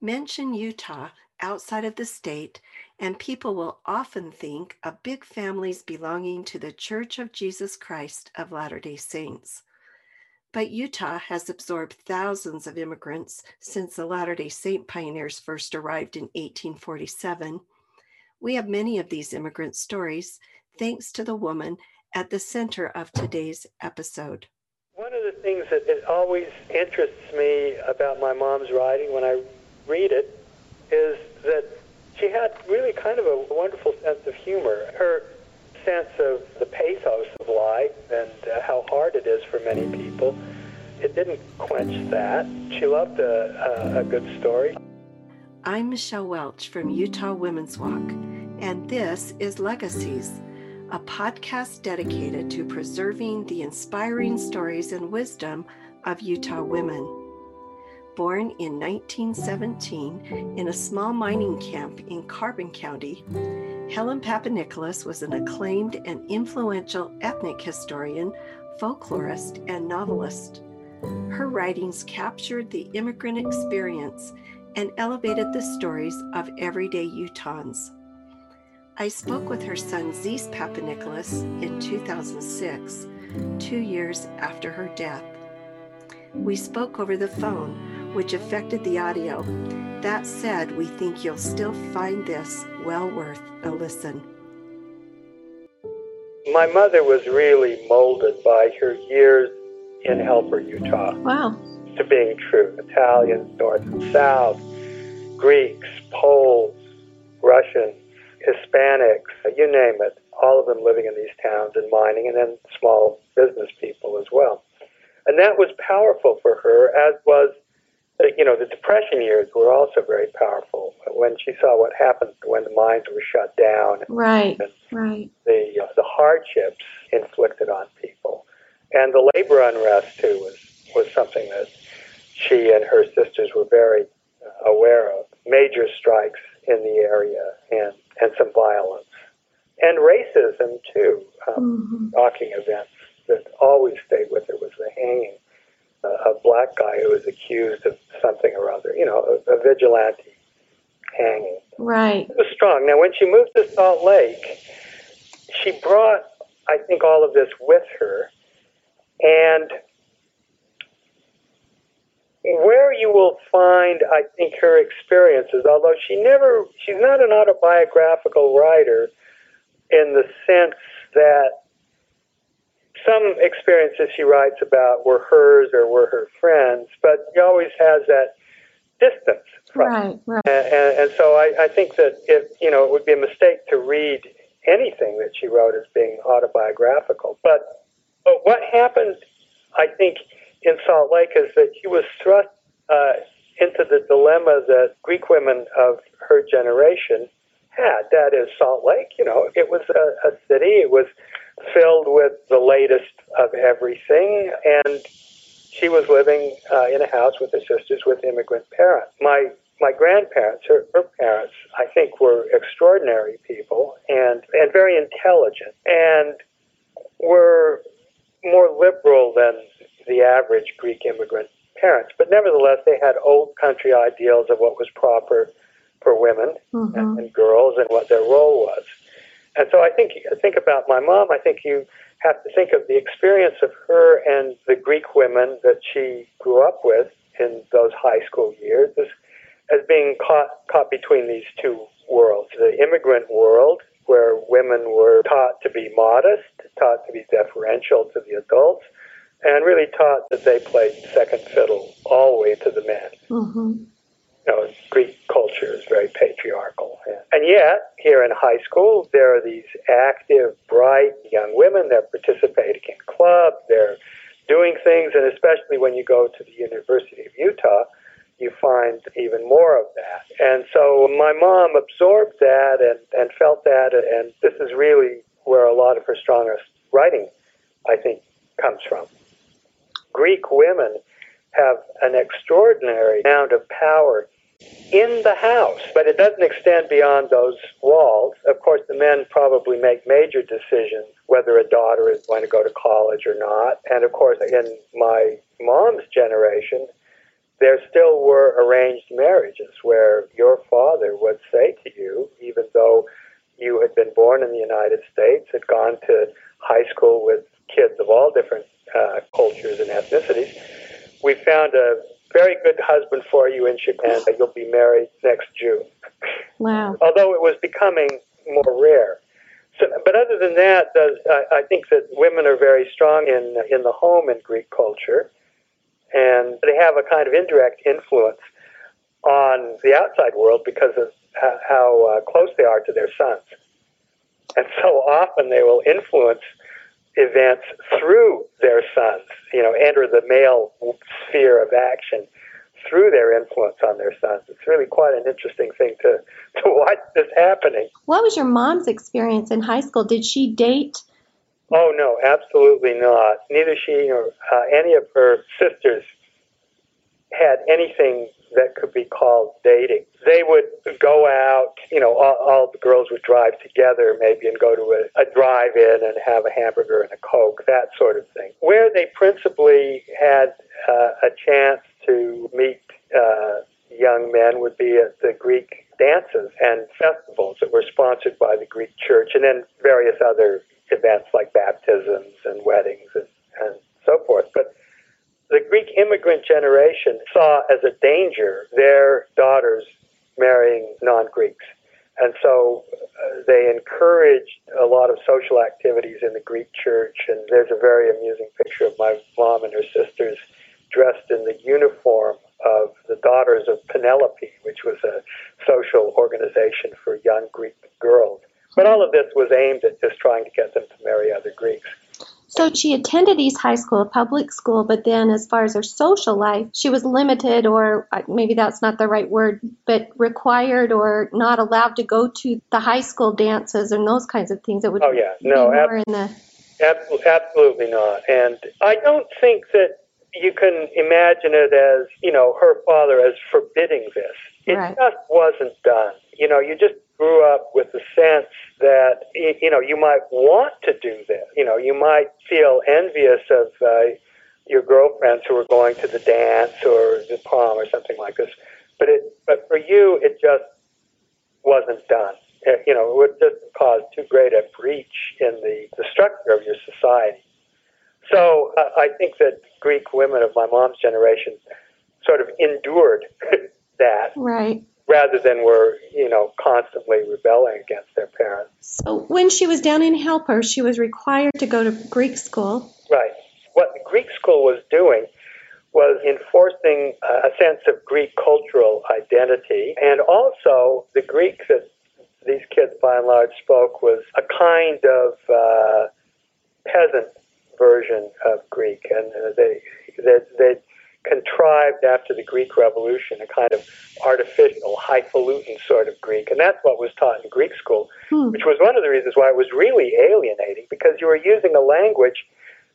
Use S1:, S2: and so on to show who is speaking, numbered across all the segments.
S1: Mention Utah outside of the state, and people will often think of big families belonging to the Church of Jesus Christ of Latter day Saints. But Utah has absorbed thousands of immigrants since the Latter day Saint pioneers first arrived in 1847. We have many of these immigrant stories thanks to the woman at the center of today's episode.
S2: One of the things that always interests me about my mom's writing when I read it is that she had really kind of a wonderful sense of humor. Her sense of the pathos of life and uh, how hard it is for many people, it didn't quench that. She loved a, a, a good story.
S1: I'm Michelle Welch from Utah Women's Walk, and this is Legacies, a podcast dedicated to preserving the inspiring stories and wisdom of Utah women born in 1917 in a small mining camp in Carbon County, Helen Papanikolas was an acclaimed and influential ethnic historian, folklorist, and novelist. Her writings captured the immigrant experience and elevated the stories of everyday Utahns. I spoke with her son Zeese Papanikolas in 2006, two years after her death. We spoke over the phone which affected the audio. That said, we think you'll still find this well worth a listen.
S2: My mother was really molded by her years in Helper, Utah.
S3: Wow.
S2: To being true. Italians, North and South, Greeks, Poles, Russians, Hispanics, you name it. All of them living in these towns and mining, and then small business people as well. And that was powerful for her, as was you know, the Depression years were also very powerful. When she saw what happened when the mines were shut down,
S3: right, right,
S2: the uh, the hardships inflicted on people, and the labor unrest too was was something that she and her sisters were very uh, aware of. Major strikes in the area and and some violence and racism too. Um, mm-hmm. Shocking events that always stayed with her was the hanging a black guy who was accused of something or other, you know, a, a vigilante hanging.
S3: Right.
S2: It was strong. Now, when she moved to Salt Lake, she brought, I think, all of this with her. And where you will find, I think, her experiences, although she never, she's not an autobiographical writer in the sense that some experiences she writes about were hers or were her friends, but she always has that distance from
S3: right, right.
S2: And, and so I, I think that it, you know, it would be a mistake to read anything that she wrote as being autobiographical. But, but what happened, I think, in Salt Lake is that she was thrust uh, into the dilemma that Greek women of her generation had. That is Salt Lake. You know, it was a, a city. It was filled with the latest of everything. And she was living uh, in a house with her sisters with immigrant parents. My my grandparents, her, her parents, I think were extraordinary people and and very intelligent and were more liberal than the average Greek immigrant parents. But nevertheless, they had old country ideals of what was proper for women mm-hmm. and, and girls and what their role was. And so I think think about my mom. I think you have to think of the experience of her and the Greek women that she grew up with in those high school years as, as being caught caught between these two worlds: the immigrant world, where women were taught to be modest, taught to be deferential to the adults, and really taught that they played second fiddle all the way to the men. Mm-hmm know, Greek culture is very patriarchal. And yet, here in high school, there are these active, bright young women. They're participating in clubs. They're doing things. And especially when you go to the University of Utah, you find even more of that. And so my mom absorbed that and, and felt that. And this is really where a lot of her strongest writing, I think, comes from. Greek women have an extraordinary amount of power in the house, but it doesn't extend beyond those walls. Of course, the men probably make major decisions whether a daughter is going to go to college or not. And of course, in my mom's generation, there still were arranged marriages where your father would say to you, even though you had been born in the United States, had gone to high school with kids of all different uh, cultures and ethnicities, we found a very good husband for you in Japan. That you'll be married next June.
S3: Wow.
S2: Although it was becoming more rare. So, but other than that, does, I, I think that women are very strong in in the home in Greek culture, and they have a kind of indirect influence on the outside world because of how, how uh, close they are to their sons. And so often they will influence events through their sons, you know, enter the male sphere of action through their influence on their sons. It's really quite an interesting thing to, to watch this happening.
S3: What was your mom's experience in high school? Did she date?
S2: Oh, no, absolutely not. Neither she nor uh, any of her sisters had anything that could be called dating. They would go out, you know, all, all the girls would drive together maybe and go to a, a drive in and have a hamburger and a Coke, that sort of thing. Where they principally had uh, a chance to meet uh, young men would be at the Greek dances and festivals that were sponsored by the Greek church, and then various other events like baptisms and weddings and, and so forth. But the Greek immigrant generation saw as a danger their daughters marrying non Greeks. And so uh, they encouraged a lot of social activities in the Greek church. And there's a very amusing picture of my mom and her sisters dressed in the uniform of the Daughters of Penelope, which was a social organization for young Greek girls. But all of this was aimed at just trying to get them to marry other Greeks.
S3: So she attended East High School, a public school, but then as far as her social life, she was limited, or uh, maybe that's not the right word, but required or not allowed to go to the high school dances and those kinds of things. It would
S2: oh, yeah. no,
S3: ab- in
S2: the. Absolutely not. And I don't think that you can imagine it as, you know, her father as forbidding this. It
S3: right.
S2: just wasn't done. You know, you just grew up with the sense that you know you might want to do this. You know, you might feel envious of uh, your girlfriends who are going to the dance or the prom or something like this. But it, but for you, it just wasn't done. It, you know, it just cause too great a breach in the, the structure of your society. So uh, I think that Greek women of my mom's generation sort of endured that.
S3: Right
S2: rather than were, you know, constantly rebelling against their parents.
S3: So when she was down in Helper, she was required to go to Greek school.
S2: Right. What the Greek school was doing was enforcing a sense of Greek cultural identity, and also the Greek that these kids by and large spoke was a kind of uh, peasant version of Greek, and uh, they they they contrived after the Greek Revolution, a kind of artificial, highfalutin sort of Greek. And that's what was taught in Greek school, hmm. which was one of the reasons why it was really alienating, because you were using a language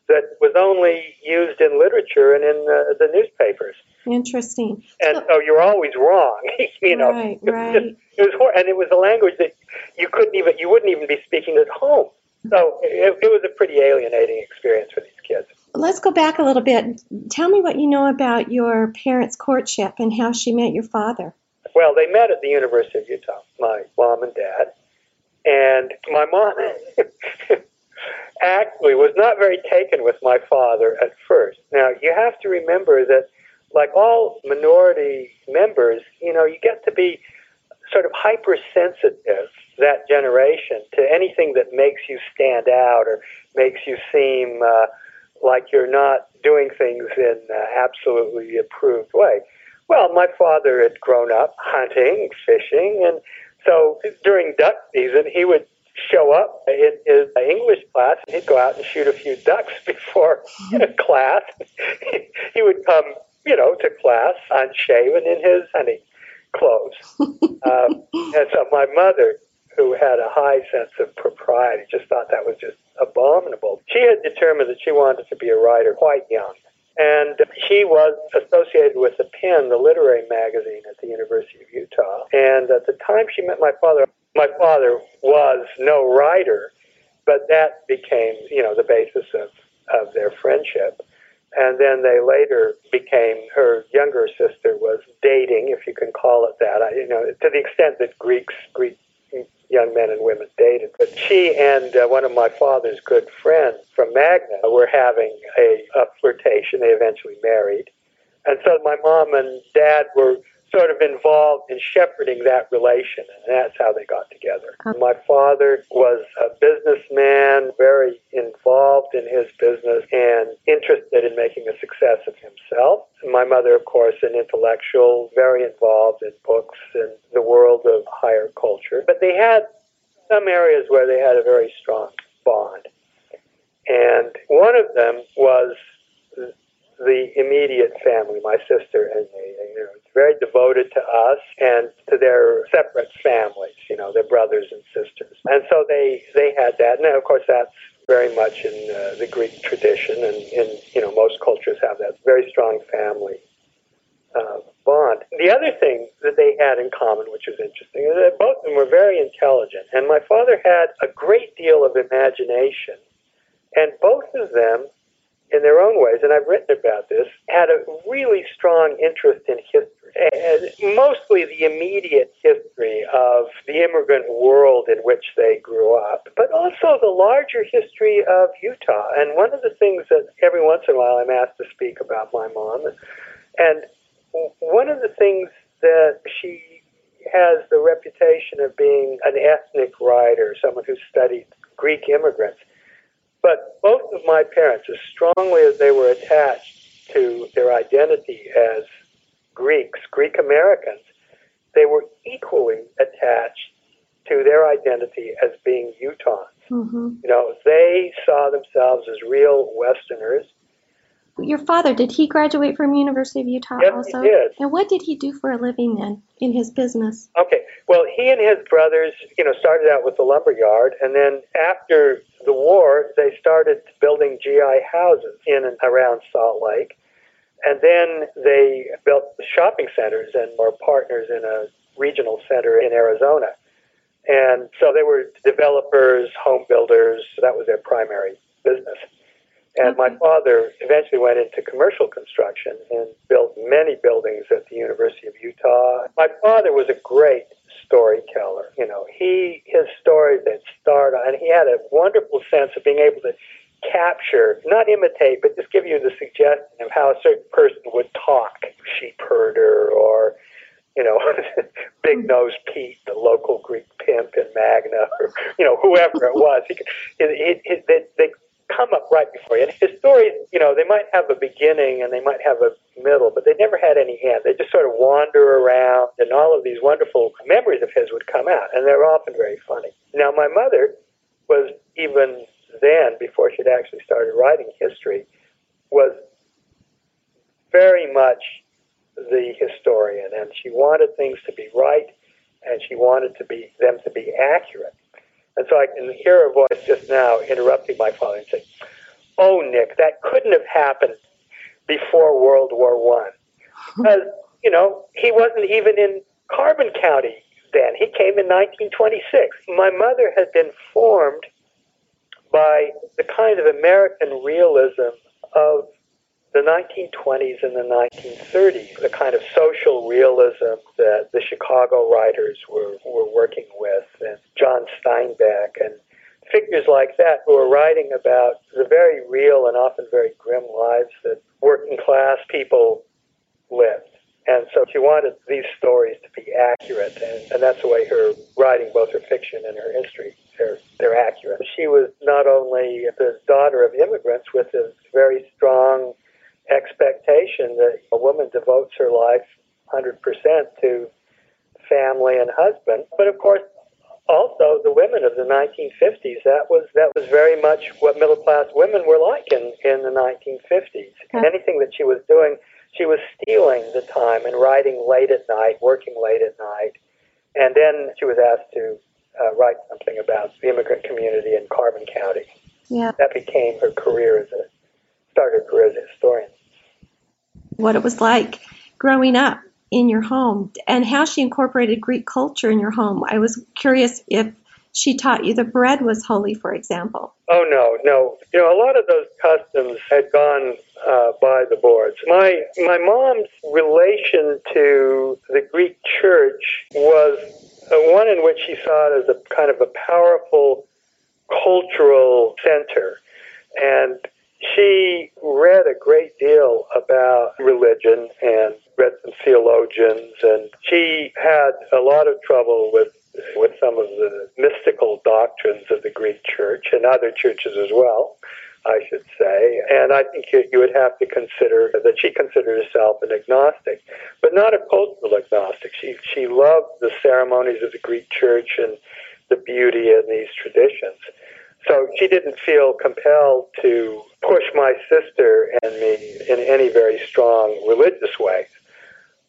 S2: that was only used in literature and in the, the newspapers.
S3: Interesting.
S2: And so, so you're always wrong, you know.
S3: Right, right.
S2: It was, it was and it was a language that you couldn't even, you wouldn't even be speaking at home. So it, it was a pretty alienating experience for these kids
S3: let's go back a little bit. Tell me what you know about your parents' courtship and how she met your father.
S2: Well, they met at the University of Utah, my mom and dad. And my mom actually was not very taken with my father at first. Now, you have to remember that, like all minority members, you know, you get to be sort of hypersensitive that generation to anything that makes you stand out or makes you seem uh, like you're not doing things in an absolutely approved way. Well, my father had grown up hunting, fishing, and so during duck season, he would show up in his English class. He'd go out and shoot a few ducks before class. he would come, you know, to class unshaven in his hunting clothes. um, and so my mother, who had a high sense of propriety, just thought that was just abominable. She had determined that she wanted to be a writer quite young. And she was associated with the Pen, the literary magazine at the University of Utah. And at the time she met my father, my father was no writer, but that became, you know, the basis of, of their friendship. and then they later became her younger sister was dating, if you can call it that. I, you know, to the extent that Greeks, Greek young men and women dated. But she and uh, one of my father's good friends from Magna were having a, a flirtation. They eventually married. And so my mom and dad were sort of involved in shepherding that relation, and that's how they got together. My father was a businessman, very involved in his business and interested in making a success of himself. My mother, of course, an intellectual, very involved in books and the world of higher culture. But they had some areas where they had a very strong bond. And one of them was the immediate family, my sister and me. You know, very devoted to us and to their separate families, you know, their brothers and sisters. And so they, they had that. And of course, that's very much in uh, the Greek tradition, and in you know most cultures have that very strong family uh, bond. The other thing that they had in common, which was interesting, is that both of them were very intelligent, and my father had a great deal of imagination, and both of them in their own ways, and I've written about this, had a really strong interest in history, and mostly the immediate history of the immigrant world in which they grew up, but also the larger history of Utah. And one of the things that every once in a while I'm asked to speak about my mom, and one of the things that she has the reputation of being an ethnic writer, someone who studied Greek immigrants. But both of my parents, as strongly as they were attached to their identity as Greeks, Greek Americans, they were equally attached to their identity as being Utahns. Mm-hmm. You know, they saw themselves as real Westerners.
S3: Your father, did he graduate from University of Utah
S2: yes,
S3: also?
S2: He did.
S3: And what did he do for a living then in his business?
S2: Okay. Well, he and his brothers, you know, started out with the lumber yard, and then after the war, they started building GI houses in and around Salt Lake. And then they built shopping centers and were partners in a regional center in Arizona. And so they were developers, home builders. That was their primary business. And my father eventually went into commercial construction and built many buildings at the University of Utah. My father was a great storyteller. You know, he his stories that start and he had a wonderful sense of being able to capture, not imitate, but just give you the suggestion of how a certain person would talk. Sheep herder or you know, Big mm-hmm. Nose Pete, the local Greek pimp in Magna, or you know, whoever it was. He, it, it, it, they, come up right before you. And his stories, you know, they might have a beginning and they might have a middle, but they never had any end. They just sort of wander around, and all of these wonderful memories of his would come out, and they're often very funny. Now, my mother was even then, before she'd actually started writing history, was very much the historian, and she wanted things to be right, and she wanted to be them to be accurate. And so I can hear her voice just now interrupting my father and saying, "Oh, Nick, that couldn't have happened before World War One, because you know he wasn't even in Carbon County then. He came in 1926. My mother had been formed by the kind of American realism of the 1920s and the 1930s, the kind of social realism that the Chicago writers were, were working with, and John Steinbeck, and figures like that who were writing about the very real and often very grim lives that working class people lived. And so she wanted these stories to be accurate, and, and that's the way her writing, both her fiction and her history, they're, they're accurate. She was not only the daughter of immigrants with a very strong expectation that a woman devotes her life 100% to family and husband. But of course, also the women of the 1950s, that was that was very much what middle class women were like in, in the 1950s. Okay. Anything that she was doing, she was stealing the time and writing late at night, working late at night. And then she was asked to uh, write something about the immigrant community in Carbon County.
S3: Yeah.
S2: That became her career as a started her career as a historian
S3: what it was like growing up in your home and how she incorporated Greek culture in your home. I was curious if she taught you the bread was holy, for example.
S2: Oh, no, no. You know, a lot of those customs had gone uh, by the boards. My my mom's relation to the Greek Church was uh, one in which she saw it as a kind of a powerful cultural center, and she read a great deal about religion and read some theologians, and she had a lot of trouble with with some of the mystical doctrines of the Greek Church and other churches as well. I should say. And I think you, you would have to consider that she considered herself an agnostic, but not a cultural agnostic. She, she loved the ceremonies of the Greek church and the beauty in these traditions. So she didn't feel compelled to push my sister and me in any very strong religious way.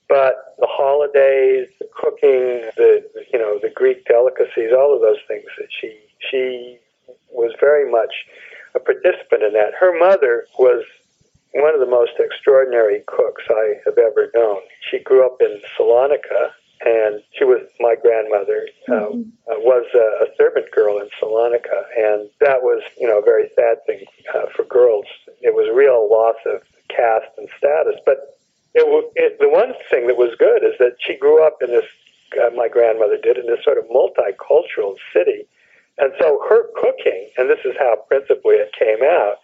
S2: But the holidays, the cooking, the you know the Greek delicacies, all of those things that she she was very much a participant in that. Her mother was one of the most extraordinary cooks I have ever known. She grew up in Salonika, and she was my grandmother uh, mm-hmm. uh, was a, a servant girl in Salonika, and that was you know a very sad thing uh, for girls. It was a real loss of caste and status, but it, it, the one thing that was good is that she grew up in this. Uh, my grandmother did in this sort of multicultural city and so her cooking, and this is how principally it came out,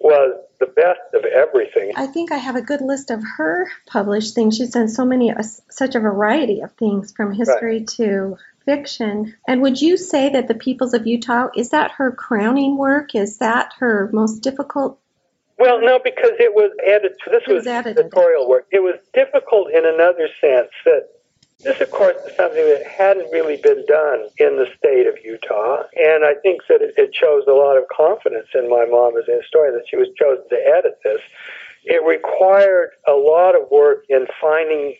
S2: was the best of everything.
S3: I think I have a good list of her published things. She's done so many, uh, such a variety of things from history right. to fiction. And would you say that The Peoples of Utah, is that her crowning work? Is that her most difficult?
S2: Well, no, because it was added to, this it was, was editorial work. It was difficult in another sense that this, of course, is something that hadn't really been done in the state of Utah, and I think that it, it shows a lot of confidence in my mom as a historian that she was chosen to edit this. It required a lot of work in finding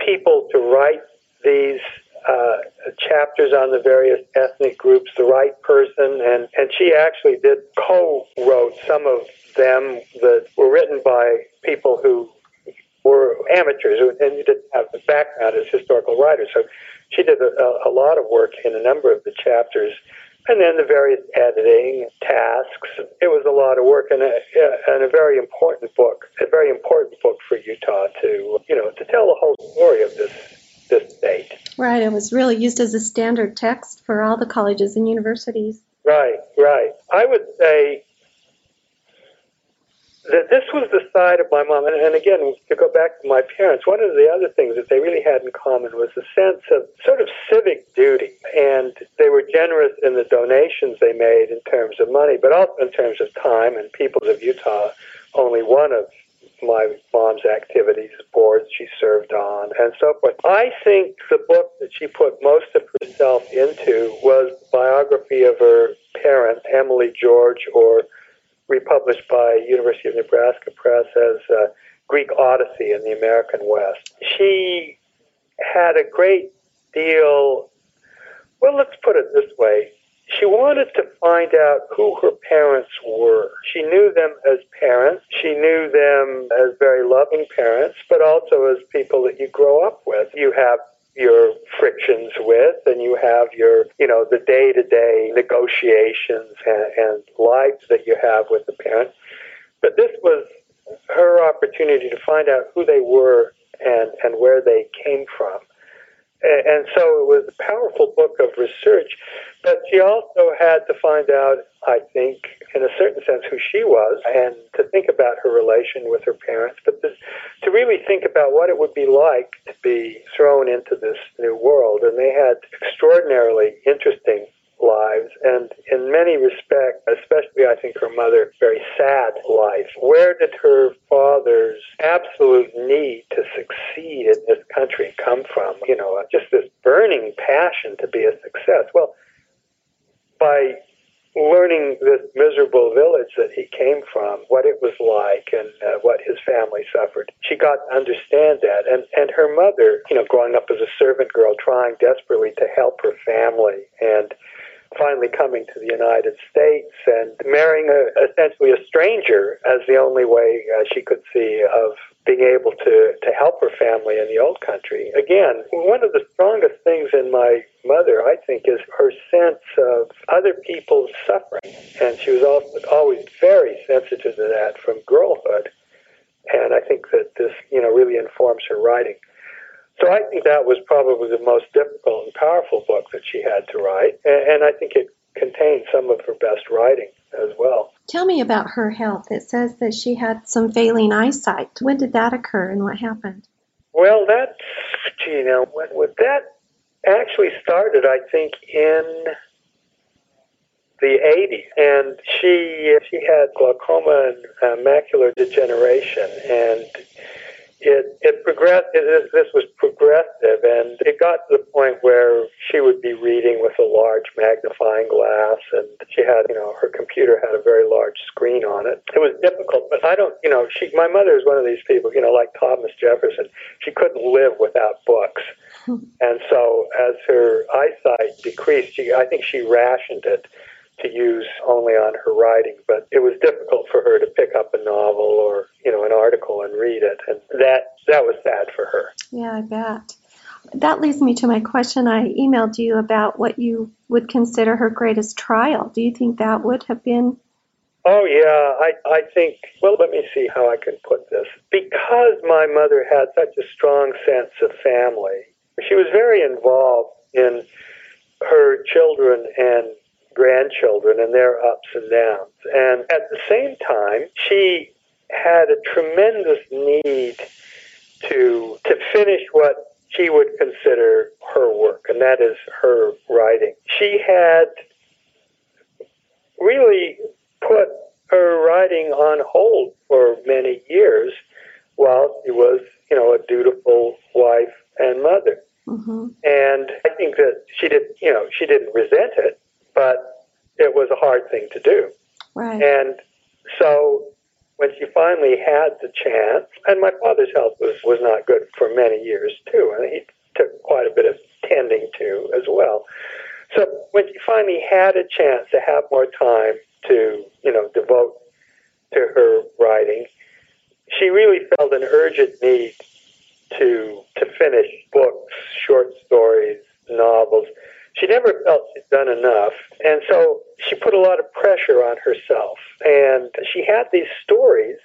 S2: people to write these uh, chapters on the various ethnic groups, the right person, and, and she actually did co-wrote some of them that were written by people who were amateurs and you didn't have the background as historical writers. So she did a, a lot of work in a number of the chapters. And then the various editing tasks. It was a lot of work and a, and a very important book, a very important book for Utah to, you know, to tell the whole story of this this state.
S3: Right. It was really used as a standard text for all the colleges and universities.
S2: Right, right. I would say that this was the side of my mom, and, and again, to go back to my parents, one of the other things that they really had in common was a sense of sort of civic duty, and they were generous in the donations they made in terms of money, but also in terms of time. And Peoples of Utah, only one of my mom's activities, boards she served on, and so forth. I think the book that she put most of herself into was biography of her parent, Emily George, or republished by University of Nebraska Press as uh, Greek Odyssey in the American West. She had a great deal, well, let's put it this way. She wanted to find out who her parents were. She knew them as parents. She knew them as very loving parents, but also as people that you grow up with. You have your frictions with and you have your you know the day to day negotiations and, and lives that you have with the parent. But this was her opportunity to find out who they were and and where they came from and, so it was a powerful book of research but she also had to find out I think, in a certain sense, who she was and to think about her relation with her parents, but to, to really think about what it would be like to be thrown into this new world. And they had extraordinarily interesting lives and in many respects, especially I think her mother, very sad life. Where did her father's absolute need to succeed in this country come from? You know, just this burning passion to be a success. Well, by learning this miserable village that he came from, what it was like, and uh, what his family suffered. She got to understand that, and and her mother, you know, growing up as a servant girl, trying desperately to help her family, and finally coming to the United States and marrying a, essentially a stranger as the only way uh, she could see of being able to, to help her family in the old country. Again, one of the strongest things in my mother, I think, is her sense of other people's suffering. And she was always very sensitive to that from girlhood. And I think that this, you know, really informs her writing. So I think that was probably the most difficult and powerful book that she had to write. And, and I think it contained some of her best writing as well.
S3: Tell me about her health. It says that she had some failing eyesight. When did that occur and what happened?
S2: Well, that's, you know, when, when that actually started, I think, in the 80s, and she she had glaucoma and uh, macular degeneration, and it it progressed. It, this was progressive, and it got to the point where she would be reading with a large magnifying glass, and she had, you know, her computer had a very large screen on it. It was difficult, but I don't, you know, she. My mother is one of these people, you know, like Thomas Jefferson. She couldn't live without books, hmm. and so as her eyesight decreased, she, I think she rationed it to use only on her writing, but it was difficult for her to pick up a novel or you know an article and read it, and that that was sad for her.
S3: Yeah, I bet. That leads me to my question. I emailed you about what you would consider her greatest trial. Do you think that would have been?
S2: Oh yeah, I I think. Well, let me see how I can put this. Because my mother had such a strong sense of family, she was very involved in her children and grandchildren and their ups and downs. And at the same time, she had a tremendous need to to finish what she would consider her work, and that is her writing. She had really put her writing on hold for many years while she was, you know, a dutiful wife and mother. Mm-hmm. And I think that she did, you know, she didn't resent it but it was a hard thing to do.
S3: Right.
S2: And so when she finally had the chance, and my father's health was, was not good for many years too, and he took quite a bit of tending to as well. So when she finally had a chance to have more time to, you know, devote to her writing, she really felt an urgent need to to finish books, short stories, novels she never felt she'd done enough. And so she put a lot of pressure on herself. And she had these stories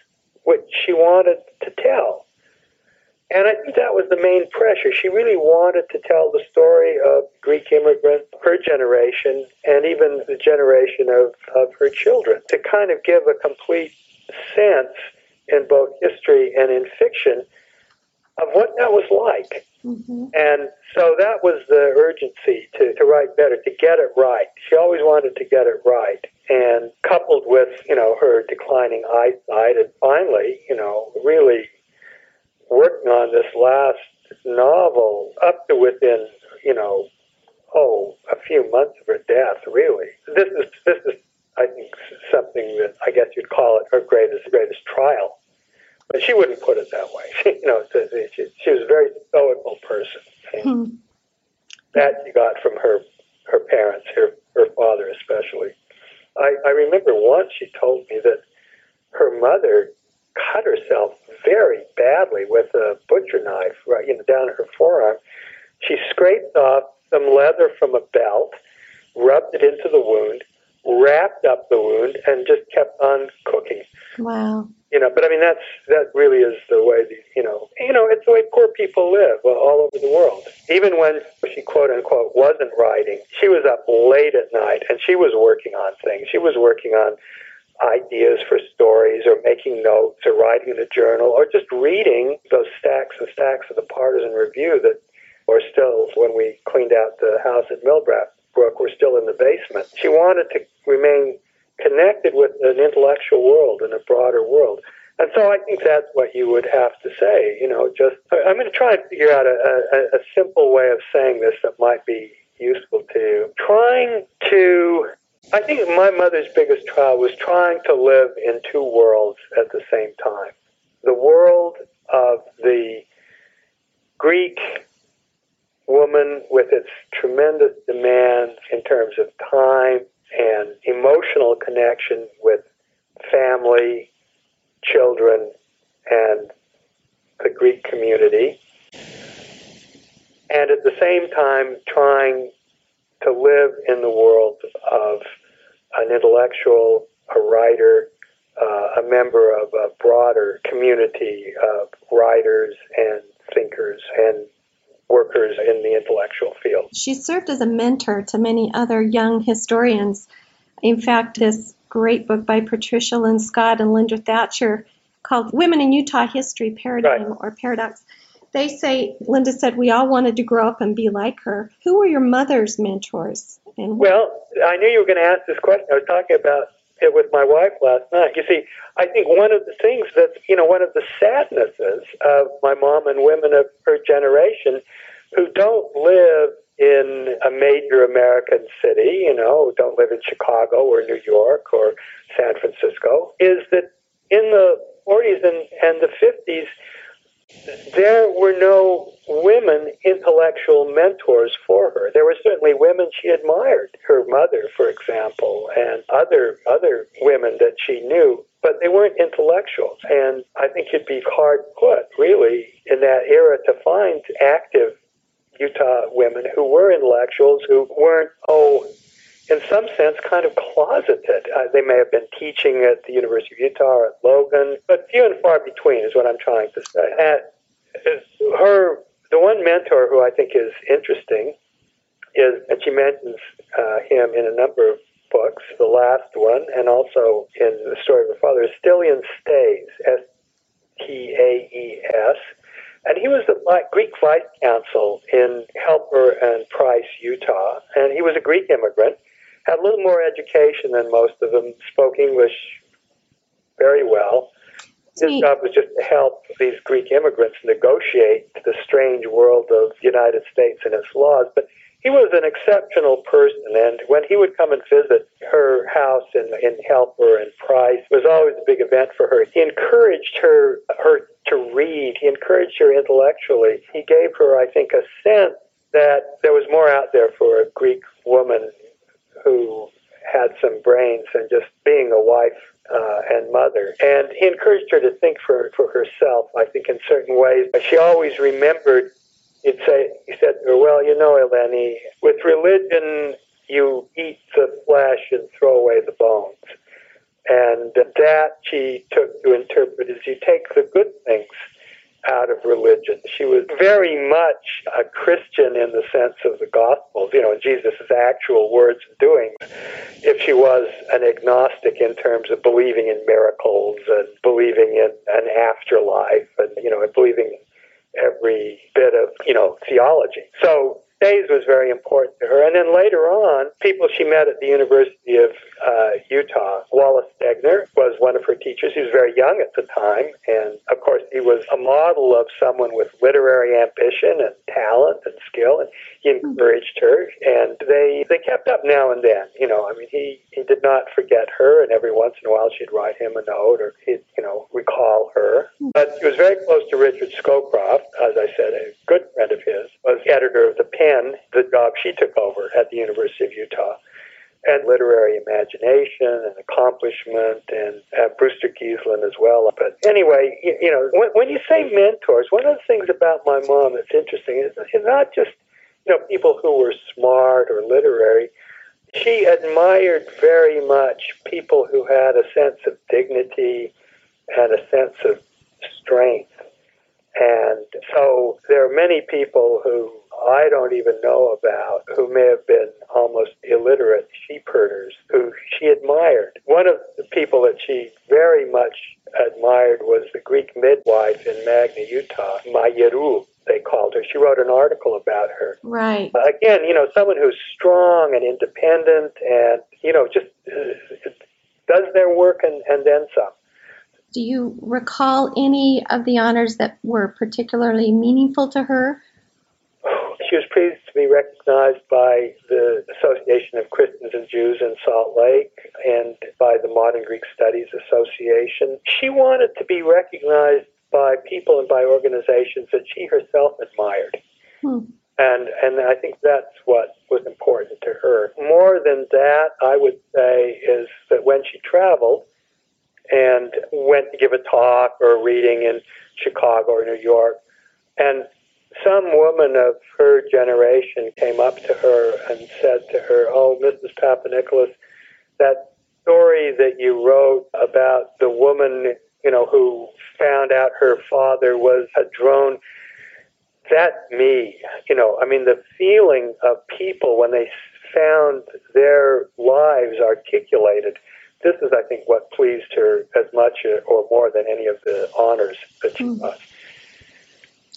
S2: which she wanted to tell. And I think that was the main pressure. She really wanted to tell the story of Greek immigrants, her generation, and even the generation of, of her children, to kind of give a complete sense in both history and in fiction of what that was like. Mm-hmm. And so that was the urgency to, to write better, to get it right. She always wanted to get it right. And coupled with, you know, her declining eyesight and finally, you know, really working on this last novel up to within, you know, oh, a few months of her death, really. This is, this is, I think, something that I guess you'd call it her greatest, greatest trial but she wouldn't put it that way. you know, she, she was a very stoical person. Hmm. That she got from her her parents, her her father especially. I, I remember once she told me that her mother cut herself very badly with a butcher knife, right, you know, down her forearm. She scraped off some leather from a belt, rubbed it into the wound, wrapped up the wound, and just kept on cooking.
S3: Wow
S2: you know, but I mean that's that really is the way the, you know you know it's the way poor people live all over the world. Even when she quote unquote wasn't writing, she was up late at night and she was working on things. She was working on ideas for stories or making notes or writing in a journal or just reading those stacks and stacks of the Partisan Review that were still when we cleaned out the house at Millbrook, were still in the basement. She wanted to remain connected with an intellectual world and a broader world. And so I think that's what you would have to say. You know, just I'm going to try and figure out a, a, a simple way of saying this that might be useful to you. Trying to, I think my mother's biggest trial was trying to live in two worlds at the same time. The world of the Greek woman with its tremendous demands in terms of time and emotional connection with family, children, and the Greek community. And at the same time, trying to live in the world of an intellectual, a writer, uh, a member of a broader community of writers and thinkers and workers in the intellectual field.
S3: She served as a mentor to many other young historians. In fact, this great book by Patricia Lyn Scott and Linda Thatcher called Women in Utah History Paradigm right. or Paradox. They say, Linda said, we all wanted to grow up and be like her. Who were your mother's mentors?
S2: And well, I knew you were going to ask this question. I was talking about with my wife last night. You see, I think one of the things that, you know, one of the sadnesses of my mom and women of her generation who don't live in a major American city, you know, don't live in Chicago or New York or San Francisco, is that in the 40s and, and the 50s, there were no women intellectual mentors for her. There were certainly women she admired, her mother, for example, and other other women that she knew, but they weren't intellectuals. And I think you'd be hard put, really, in that era to find active Utah women who were intellectuals who weren't, oh, in some sense, kind of closeted. Uh, they may have been teaching at the University of Utah or at Logan, but few and far between is what I'm trying to say. At, her, the one mentor who I think is interesting is, and she mentions uh, him in a number of books, the last one, and also in the story of her father, is Stilian Staes, S T A E S. And he was the Greek vice consul in Helper and Price, Utah. And he was a Greek immigrant, had a little more education than most of them, spoke English very well. His job was just to help these Greek immigrants negotiate the strange world of the United States and its laws. But he was an exceptional person, and when he would come and visit her house in, in Helper and Price, it was always a big event for her. He encouraged her her to read. He encouraged her intellectually. He gave her, I think, a sense that there was more out there for a Greek woman who had some brains than just being a wife uh, and mother. And he encouraged her to think for, for herself, I think, in certain ways. She always remembered he'd say, he said well, you know, Eleni, with religion, you eat the flesh and throw away the bones. And that she took to interpret as you take the good things out of religion. She was very much a Christian in the sense of the Gospels, you know, and Jesus' actual words and doings. If she was an agnostic in terms of believing in miracles and believing in an afterlife and, you know, and believing every bit of, you know, theology. So Staes was very important to her. And then later on, people she met at the University of uh, Utah, Wallace Stegner was one of her teachers. He was very young at the time. And of course, he was a model of someone with literary ambition and talent and skill. And encouraged her. And they, they kept up now and then. You know, I mean, he, he did not forget her. And every once in a while, she'd write him a note or he'd, you know, recall her. But he was very close to Richard Scowcroft, as I said, a good friend of his, was editor of the Pen the job she took over at the University of Utah. And literary imagination and accomplishment, and uh, Brewster Ghiselin as well. But anyway, you, you know, when, when you say mentors, one of the things about my mom that's interesting is, is not just you know people who were smart or literary. She admired very much people who had a sense of dignity and a sense of strength. And so there are many people who I don't even know about who may have been almost illiterate sheep herders who she admired. One of the people that she very much admired was the Greek midwife in Magna, Utah, Magerou, they called her. She wrote an article about her.
S3: Right.
S2: Uh, again, you know, someone who's strong and independent and, you know, just uh, does their work and, and then some.
S3: Do you recall any of the honors that were particularly meaningful to her?
S2: She was pleased to be recognized by the Association of Christians and Jews in Salt Lake and by the Modern Greek Studies Association. She wanted to be recognized by people and by organizations that she herself admired. Hmm. And and I think that's what was important to her. More than that, I would say is that when she traveled and went to give a talk or a reading in Chicago or New York, and some woman of her generation came up to her and said to her, "Oh, Mrs. Papadopoulos, that story that you wrote about the woman, you know, who found out her father was a drone." That me, you know, I mean, the feeling of people when they found their lives articulated. This is, I think, what pleased her as much or more than any of the honors that she mm.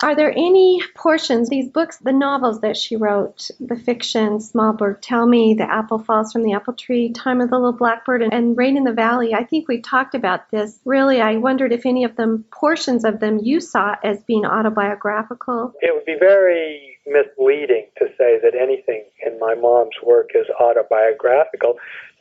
S3: Are there any portions, these books, the novels that she wrote, the fiction, Small Bird Tell Me, The Apple Falls from the Apple Tree, Time of the Little Blackbird, and, and Rain in the Valley? I think we talked about this. Really, I wondered if any of them, portions of them, you saw as being autobiographical.
S2: It would be very misleading to say that anything in my mom's work is autobiographical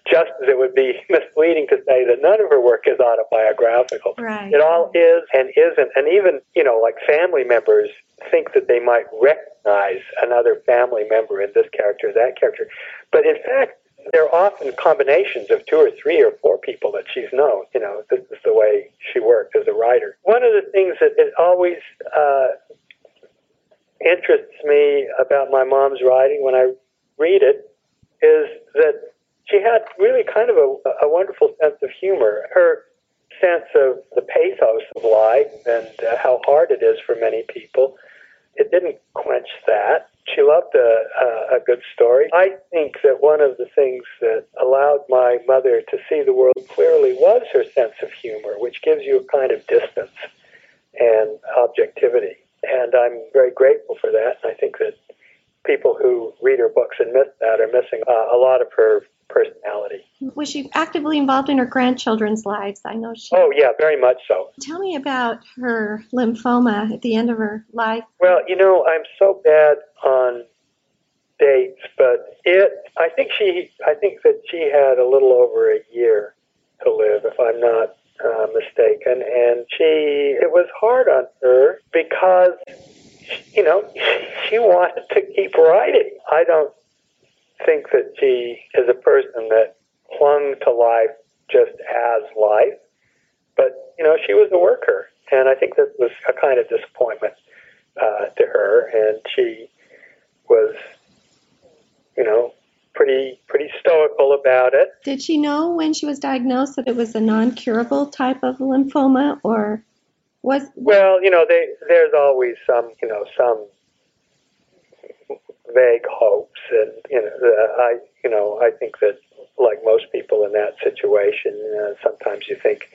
S2: just as it would be misleading to say that none of her work is autobiographical.
S3: Right.
S2: It all is and isn't. And even, you know, like family members think that they might recognize another family member in this character, that character. But in fact, they're often combinations of two or three or four people that she's known. You know, this is the way she worked as a writer. One of the things that it always uh, interests me about my mom's writing when I read it is that she had really kind of a, a wonderful sense of humor. Her sense of the pathos of life and uh, how hard it is for many people, it didn't quench that. She loved a, a, a good story. I think that one of the things that allowed my mother to see the world clearly was her sense of humor, which gives you a kind of distance and objectivity. And I'm very grateful for that. And I think that people who read her books and miss that are missing uh, a lot of her personality.
S3: Was she actively involved in her grandchildren's lives? I know she.
S2: Oh yeah, very much so.
S3: Tell me about her lymphoma at the end of her life.
S2: Well, you know, I'm so bad on dates, but it. I think she. I think that she had a little over a year to live, if I'm not uh, mistaken, and she. It was hard on her because. You know, she wanted to keep writing. I don't think that she is a person that clung to life just as life. But, you know, she was a worker. And I think that was a kind of disappointment uh, to her. And she was, you know, pretty pretty stoical about it.
S3: Did she know when she was diagnosed that it was a non-curable type of lymphoma, or was?
S2: Well, you know, they, there's always some, you know, some vague hopes, and you know, uh, I you know I think that like most people in that situation, uh, sometimes you think,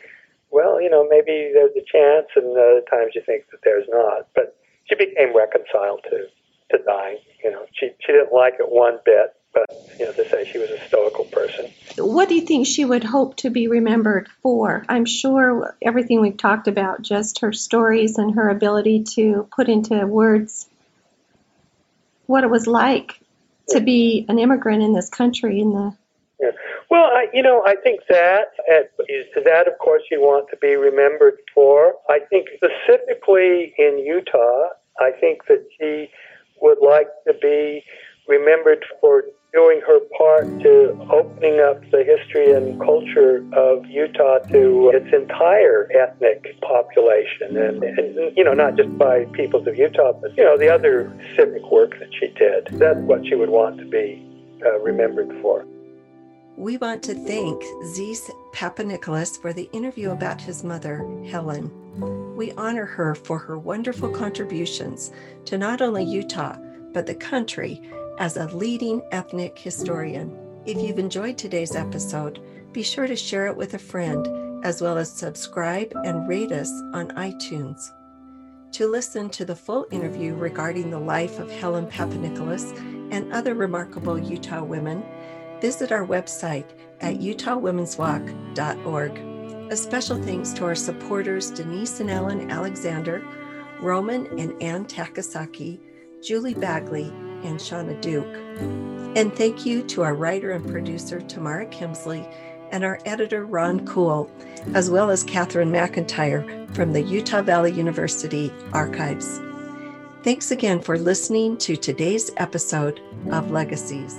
S2: well, you know, maybe there's a chance, and other times you think that there's not. But she became reconciled to to dying. You know, she she didn't like it one bit, but you know, to say she was a stoical person.
S3: What do you think she would hope to be remembered for? I'm sure everything we've talked about, just her stories and her ability to put into words what it was like to be an immigrant in this country in the
S2: yeah. Well, I, you know, I think that is that, of course, you want to be remembered for. I think specifically in Utah, I think that she would like to be remembered for doing her part to opening up the history and culture of Utah to its entire ethnic population. And, and, you know, not just by peoples of Utah, but, you know, the other civic work that she did. That's what she would want to be uh, remembered for.
S1: We want to thank Zeese Papanikolas for the interview about his mother, Helen. We honor her for her wonderful contributions to not only Utah, but the country as a leading ethnic historian. If you've enjoyed today's episode, be sure to share it with a friend, as well as subscribe and rate us on iTunes. To listen to the full interview regarding the life of Helen Papanikolas and other remarkable Utah women, visit our website at utahwomenswalk.org. A special thanks to our supporters Denise and Ellen Alexander, Roman and Ann Takasaki, Julie Bagley, and Shauna Duke. And thank you to our writer and producer, Tamara Kimsley, and our editor, Ron Cool, as well as Catherine McIntyre from the Utah Valley University Archives. Thanks again for listening to today's episode of Legacies.